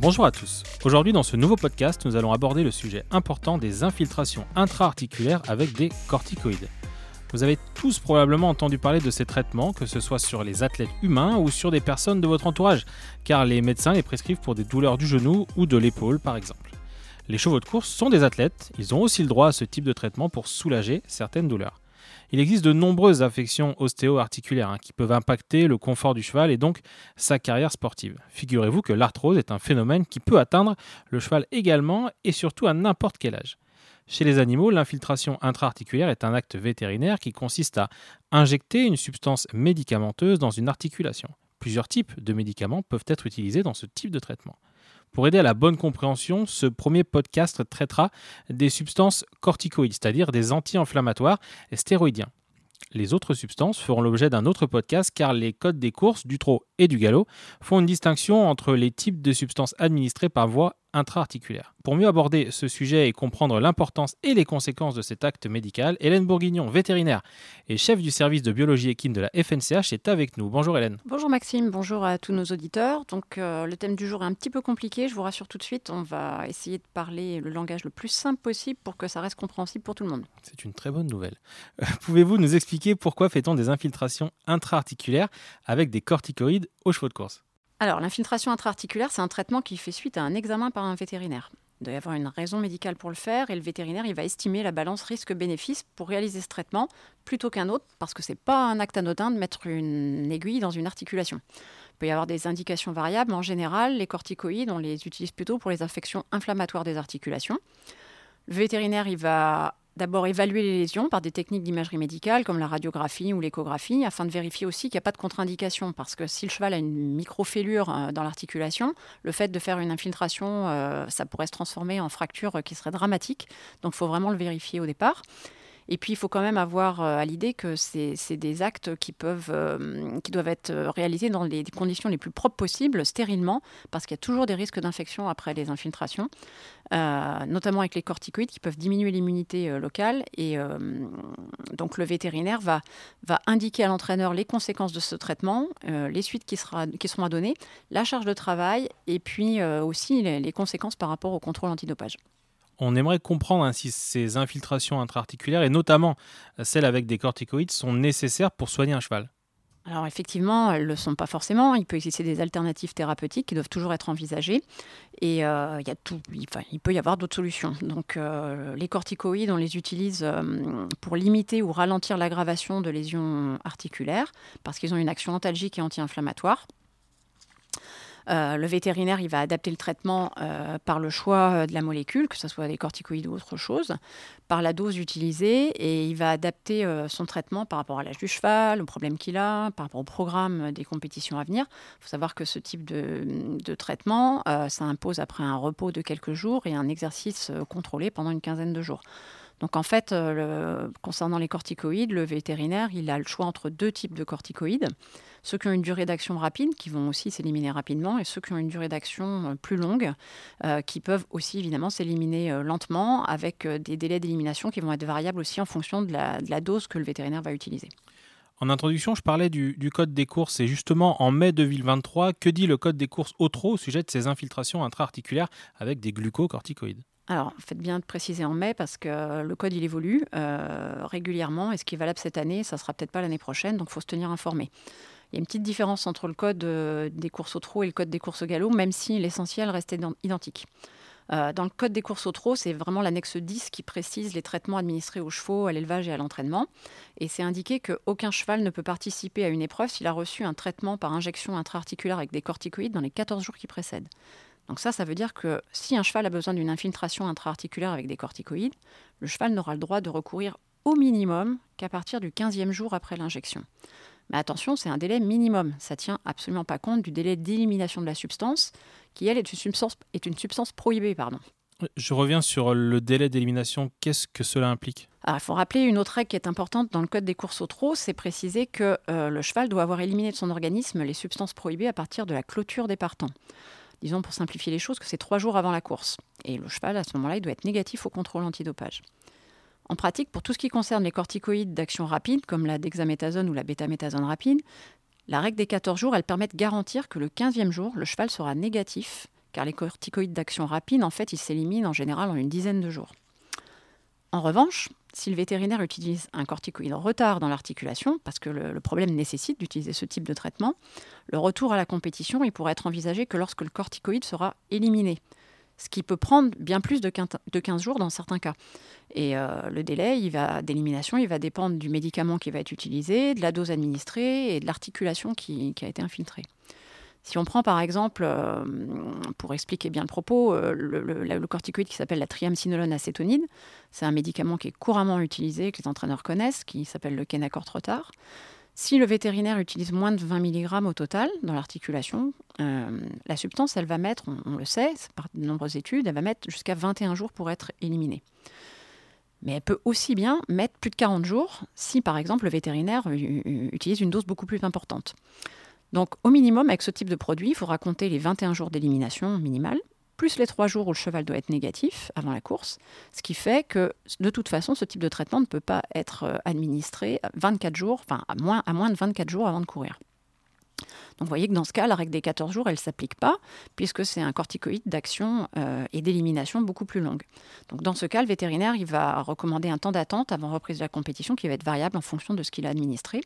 Bonjour à tous. Aujourd'hui, dans ce nouveau podcast, nous allons aborder le sujet important des infiltrations intra-articulaires avec des corticoïdes. Vous avez tous probablement entendu parler de ces traitements, que ce soit sur les athlètes humains ou sur des personnes de votre entourage, car les médecins les prescrivent pour des douleurs du genou ou de l'épaule par exemple. Les chevaux de course sont des athlètes, ils ont aussi le droit à ce type de traitement pour soulager certaines douleurs. Il existe de nombreuses affections ostéo-articulaires hein, qui peuvent impacter le confort du cheval et donc sa carrière sportive. Figurez-vous que l'arthrose est un phénomène qui peut atteindre le cheval également et surtout à n'importe quel âge. Chez les animaux, l'infiltration intra-articulaire est un acte vétérinaire qui consiste à injecter une substance médicamenteuse dans une articulation. Plusieurs types de médicaments peuvent être utilisés dans ce type de traitement. Pour aider à la bonne compréhension, ce premier podcast traitera des substances corticoïdes, c'est-à-dire des anti-inflammatoires stéroïdiens. Les autres substances feront l'objet d'un autre podcast car les codes des courses, du trot et du galop font une distinction entre les types de substances administrées par voie intra-articulaire. Pour mieux aborder ce sujet et comprendre l'importance et les conséquences de cet acte médical, Hélène Bourguignon, vétérinaire et chef du service de biologie équine de la FNCH, est avec nous. Bonjour Hélène. Bonjour Maxime, bonjour à tous nos auditeurs. Donc euh, le thème du jour est un petit peu compliqué, je vous rassure tout de suite, on va essayer de parler le langage le plus simple possible pour que ça reste compréhensible pour tout le monde. C'est une très bonne nouvelle. Euh, Pouvez-vous nous expliquer pourquoi fait-on des infiltrations intra-articulaires avec des corticoïdes aux chevaux de course? Alors, l'infiltration intra-articulaire, c'est un traitement qui fait suite à un examen par un vétérinaire. Il doit y avoir une raison médicale pour le faire et le vétérinaire il va estimer la balance risque-bénéfice pour réaliser ce traitement plutôt qu'un autre parce que ce n'est pas un acte anodin de mettre une aiguille dans une articulation. Il peut y avoir des indications variables, en général, les corticoïdes, on les utilise plutôt pour les affections inflammatoires des articulations. Le vétérinaire il va d'abord évaluer les lésions par des techniques d'imagerie médicale comme la radiographie ou l'échographie afin de vérifier aussi qu'il n'y a pas de contre-indication parce que si le cheval a une microfêlure euh, dans l'articulation, le fait de faire une infiltration, euh, ça pourrait se transformer en fracture qui serait dramatique. Donc il faut vraiment le vérifier au départ. Et puis, il faut quand même avoir euh, à l'idée que c'est des actes qui, peuvent, euh, qui doivent être euh, réalisés dans les conditions les plus propres possibles, stérilement, parce qu'il y a toujours des risques d'infection après les infiltrations, notamment avec les corticoïdes qui peuvent diminuer l'immunité locale. Et donc, le vétérinaire va, indiquer à l'entraîneur les conséquences de ce traitement, les suites qui, seront à donner, la charge de travail et puis aussi les conséquences par rapport au contrôle antidopage. On aimerait comprendre ainsi ces infiltrations intra-articulaires et notamment celles avec des corticoïdes sont nécessaires pour soigner un cheval. Alors effectivement, elles ne le sont pas forcément. Il peut exister des alternatives thérapeutiques qui doivent toujours être envisagées. Et euh, il, peut y avoir d'autres solutions. Donc euh, les corticoïdes, on les utilise euh, pour limiter ou ralentir l'aggravation de lésions articulaires parce qu'ils ont une action antalgique et anti-inflammatoire. Euh, le vétérinaire, il va adapter le traitement euh, par le choix euh, de la molécule, que ce soit des corticoïdes ou autre chose, par la dose utilisée, et il va adapter son traitement par rapport à l'âge du cheval, au problème qu'il a, par rapport au programme des compétitions à venir. Il faut savoir que ce type de, traitement, ça impose après un repos de quelques jours et un exercice contrôlé pendant une quinzaine de jours. Donc en fait, concernant les corticoïdes, le vétérinaire, il a le choix entre deux types de corticoïdes ceux qui ont une durée d'action rapide, qui vont aussi s'éliminer rapidement, et ceux qui ont une durée d'action euh, plus longue, euh, qui peuvent aussi évidemment s'éliminer euh, lentement, avec des délais d'élimination qui vont être variables aussi en fonction de la, dose que le vétérinaire va utiliser. En introduction, je parlais du, code des courses et justement en mai 2023, que dit le code des courses au au sujet de ces infiltrations intra-articulaires avec des glucocorticoïdes? Alors, faites bien de préciser en mai parce que le code il évolue régulièrement et ce qui est valable cette année, ça sera peut-être pas l'année prochaine, donc il faut se tenir informé. Il y a une petite différence entre le code euh, des courses au trot et le code des courses au galop, même si l'essentiel reste identique. Euh, dans le code des courses au trot, c'est vraiment l'annexe 10 qui précise les traitements administrés aux chevaux, à l'élevage et à l'entraînement. Et c'est indiqué qu'aucun cheval ne peut participer à une épreuve s'il a reçu un traitement par injection intra-articulaire avec des corticoïdes dans les 14 jours qui précèdent. Donc ça, ça veut dire que si un cheval a besoin d'une infiltration intra-articulaire avec des corticoïdes, le cheval n'aura le droit de recourir au minimum qu'à partir du 15e jour après l'injection. Mais attention, c'est un délai minimum. Ça tient absolument pas compte du délai d'élimination de la substance, qui elle est une substance, est une substance prohibée. Pardon. Je reviens sur le délai d'élimination. Qu'est-ce que cela implique? Il faut rappeler une autre règle qui est importante dans le code des courses au trot, c'est préciser que euh, le cheval doit avoir éliminé de son organisme les substances prohibées à partir de la clôture des partants. Disons pour simplifier les choses que c'est trois jours avant la course. Et le cheval, à ce moment-là, il doit être négatif au contrôle antidopage. En pratique, pour tout ce qui concerne les corticoïdes d'action rapide, comme la dexaméthasone ou la bétaméthasone rapide, la règle des 14 jours, permet de garantir que le 15e jour, le cheval sera négatif car les corticoïdes d'action rapide, en fait, ils s'éliminent en général en une dizaine de jours. En revanche, si le vétérinaire utilise un corticoïde retard dans l'articulation, parce que le, problème nécessite d'utiliser ce type de traitement, le retour à la compétition il pourrait être envisagé que lorsque le corticoïde sera éliminé, ce qui peut prendre bien plus de 15 jours dans certains cas. Et euh, le délai d'élimination, il va dépendre du médicament qui va être utilisé, de la dose administrée et de l'articulation qui a été infiltrée. Si on prend par exemple, euh, pour expliquer bien le propos, euh, le, corticoïde qui s'appelle la triamcinolone acétonide, c'est un médicament qui est couramment utilisé, que les entraîneurs connaissent, qui s'appelle le Kenacort retard. Si le vétérinaire utilise moins de 20 mg au total dans l'articulation, euh, la substance, elle va mettre, on, le sait, par de nombreuses études, elle va mettre jusqu'à 21 jours pour être éliminée. Mais elle peut aussi bien mettre plus de 40 jours si, par exemple, le vétérinaire utilise une dose beaucoup plus importante. Donc au minimum, avec ce type de produit, il faudra compter les 21 jours d'élimination minimale, plus les 3 jours où le cheval doit être négatif avant la course, ce qui fait que de toute façon, ce type de traitement ne peut pas être euh, administré 24 jours, enfin à moins, à moins de 24 jours avant de courir. Donc vous voyez que dans ce cas, la règle des 14 jours, elle ne s'applique pas, puisque c'est un corticoïde d'action euh, et d'élimination beaucoup plus longue. Donc dans ce cas, le vétérinaire, il va recommander un temps d'attente avant reprise de la compétition qui va être variable en fonction de ce qu'il a administré.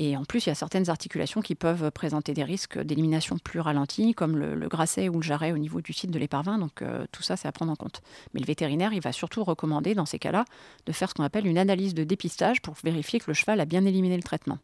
Et en plus, il y a certaines articulations qui peuvent présenter des risques d'élimination plus ralentis, comme le, grasset ou le jarret au niveau du site de l'éparvin. Donc euh, tout ça, c'est à prendre en compte. Mais le vétérinaire, il va surtout recommander, dans ces cas-là, de faire ce qu'on appelle une analyse de dépistage pour vérifier que le cheval a bien éliminé le traitement.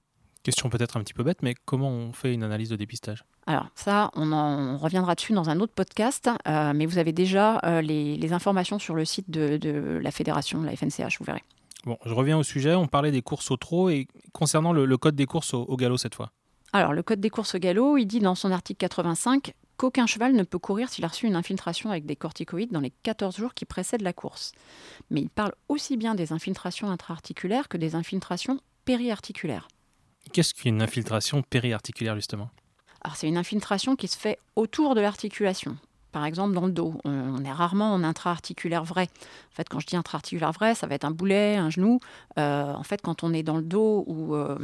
Question peut-être un petit peu bête, mais comment on fait une analyse de dépistage? Alors ça, on, en, reviendra dessus dans un autre podcast, euh, mais vous avez déjà euh, les, informations sur le site de, de la fédération, la FNCH, vous verrez. Bon, je reviens au sujet. On parlait des courses au trot et concernant le, code des courses au, galop cette fois. Alors, le code des courses au galop, il dit dans son article 85 qu'aucun cheval ne peut courir s'il a reçu une infiltration avec des corticoïdes dans les 14 jours qui précèdent la course. Mais il parle aussi bien des infiltrations intra-articulaires que des infiltrations périarticulaires. Qu'est-ce qu'une infiltration périarticulaire justement? Alors, c'est une infiltration qui se fait autour de l'articulation par exemple dans le dos. On, est rarement en intra-articulaire vrai. En fait, quand je dis intra-articulaire vrai, ça va être un boulet, un genou. Euh, en fait, quand on est dans le dos ou, euh,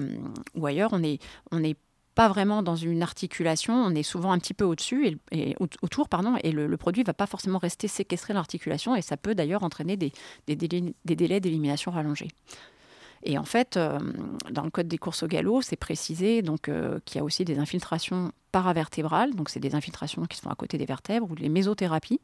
ou ailleurs, on est, on n'est pas vraiment dans une articulation, on est souvent un petit peu au-dessus et, autour, pardon, et le, produit ne va pas forcément rester séquestré dans l'articulation et ça peut d'ailleurs entraîner des, des délais d'élimination rallongés. Et en fait, euh, dans le code des courses au galop, c'est précisé donc euh, qu'il y a aussi des infiltrations paravertébrales, donc c'est des infiltrations qui sont à côté des vertèbres, ou les mésothérapies,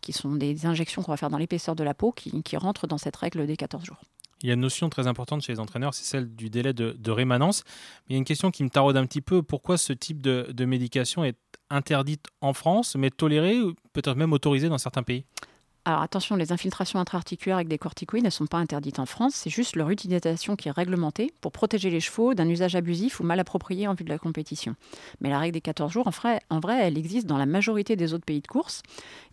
qui sont des injections qu'on va faire dans l'épaisseur de la peau, qui, rentrent dans cette règle des 14 jours. Il y a une notion très importante chez les entraîneurs, c'est celle du délai de, rémanence. Mais il y a une question qui me taraude un petit peu. Pourquoi ce type de, de médication est interdite en France, mais tolérée, peut-être même autorisée dans certains pays? Alors attention, les infiltrations intra-articulaires avec des corticoïdes ne sont pas interdites en France, c'est juste leur utilisation qui est réglementée pour protéger les chevaux d'un usage abusif ou mal approprié en vue de la compétition. Mais la règle des 14 jours, en vrai, elle existe dans la majorité des autres pays de course,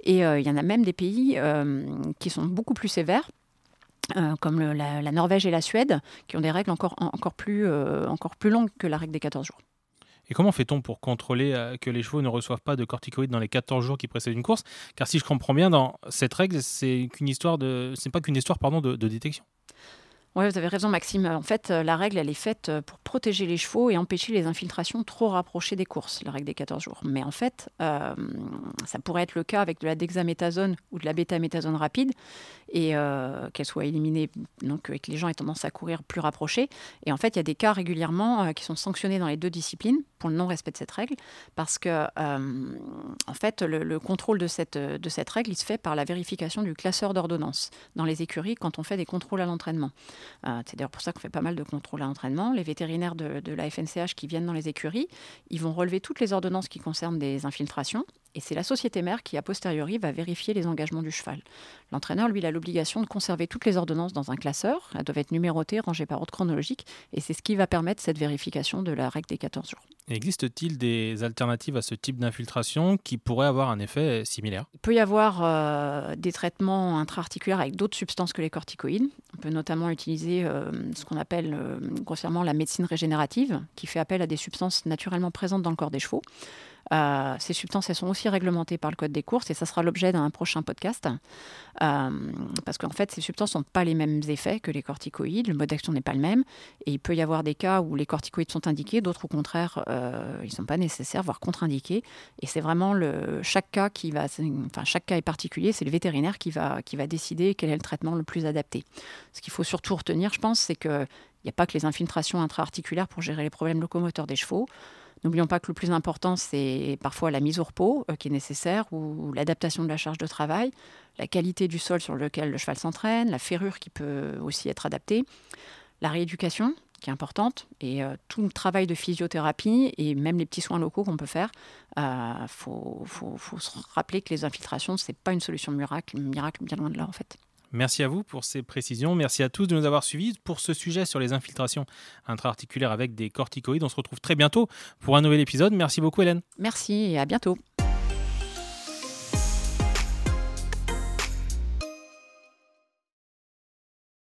et euh, il y en a même des pays euh, qui sont beaucoup plus sévères. Euh, comme la, la, Norvège et la Suède, qui ont des règles encore, encore, plus, encore plus longues que la règle des 14 jours. Et comment fait-on pour contrôler euh, que les chevaux ne reçoivent pas de corticoïdes dans les 14 jours qui précèdent une course? Car si je comprends bien, dans cette règle, c'est qu'une histoire de, c'est pas qu'une histoire de détection. Oui, vous avez raison, Maxime. En fait, euh, la règle, elle est faite euh, pour protéger les chevaux et empêcher les infiltrations trop rapprochées des courses, la règle des 14 jours. Mais en fait, euh, ça pourrait être le cas avec de la dexaméthasone ou de la bétaméthasone rapide, et qu'elle soit éliminée, donc que les gens aient tendance à courir plus rapprochés. Et en fait, il y a des cas régulièrement qui sont sanctionnés dans les deux disciplines pour le non-respect de cette règle, parce que, en fait, le, contrôle de cette, de cette règle, il se fait par la vérification du classeur d'ordonnance dans les écuries quand on fait des contrôles à l'entraînement. Euh, c'est d'ailleurs pour ça qu'on fait pas mal de contrôles à l'entraînement. Les vétérinaires de, la FNCH qui viennent dans les écuries, ils vont relever toutes les ordonnances qui concernent des infiltrations. Et c'est la société mère qui, a posteriori, va vérifier les engagements du cheval. L'entraîneur, lui, a l'obligation de conserver toutes les ordonnances dans un classeur. Elles doivent être numérotées, rangées par ordre chronologique. Et c'est ce qui va permettre cette vérification de la règle des 14 jours. Existe-t-il des alternatives à ce type d'infiltration qui pourraient avoir un effet similaire? Il peut y avoir euh, des traitements intra-articulaires avec d'autres substances que les corticoïdes. On peut notamment utiliser euh, ce qu'on appelle euh, grossièrement la médecine régénérative, qui fait appel à des substances naturellement présentes dans le corps des chevaux. Euh, ces substances, elles sont aussi réglementées par le code des courses et ça sera l'objet d'un prochain podcast. Euh, parce qu'en fait, ces substances n'ont pas les mêmes effets que les corticoïdes, le mode d'action n'est pas le même. Et il peut y avoir des cas où les corticoïdes sont indiqués, d'autres au contraire, euh, ils ne sont pas nécessaires, voire contre-indiqués. Et c'est vraiment le, chaque cas qui va, enfin, chaque cas est particulier, c'est le vétérinaire qui va, qui va décider quel est le traitement le plus adapté. Ce qu'il faut surtout retenir, je pense, c'est qu'il n'y a pas que les infiltrations intra-articulaires pour gérer les problèmes locomoteurs des chevaux. N'oublions pas que le plus important, c'est parfois la mise au repos euh, qui est nécessaire ou l'adaptation de la charge de travail, la qualité du sol sur lequel le cheval s'entraîne, la ferrure qui peut aussi être adaptée, la rééducation qui est importante et euh, tout le travail de physiothérapie et même les petits soins locaux qu'on peut faire. Il euh, faut, se rappeler que les infiltrations, ce n'est pas une solution miracle, miracle bien loin de là en fait. Merci à vous pour ces précisions. Merci à tous de nous avoir suivis pour ce sujet sur les infiltrations intra-articulaires avec des corticoïdes. On se retrouve très bientôt pour un nouvel épisode. Merci beaucoup Hélène. Merci et à bientôt.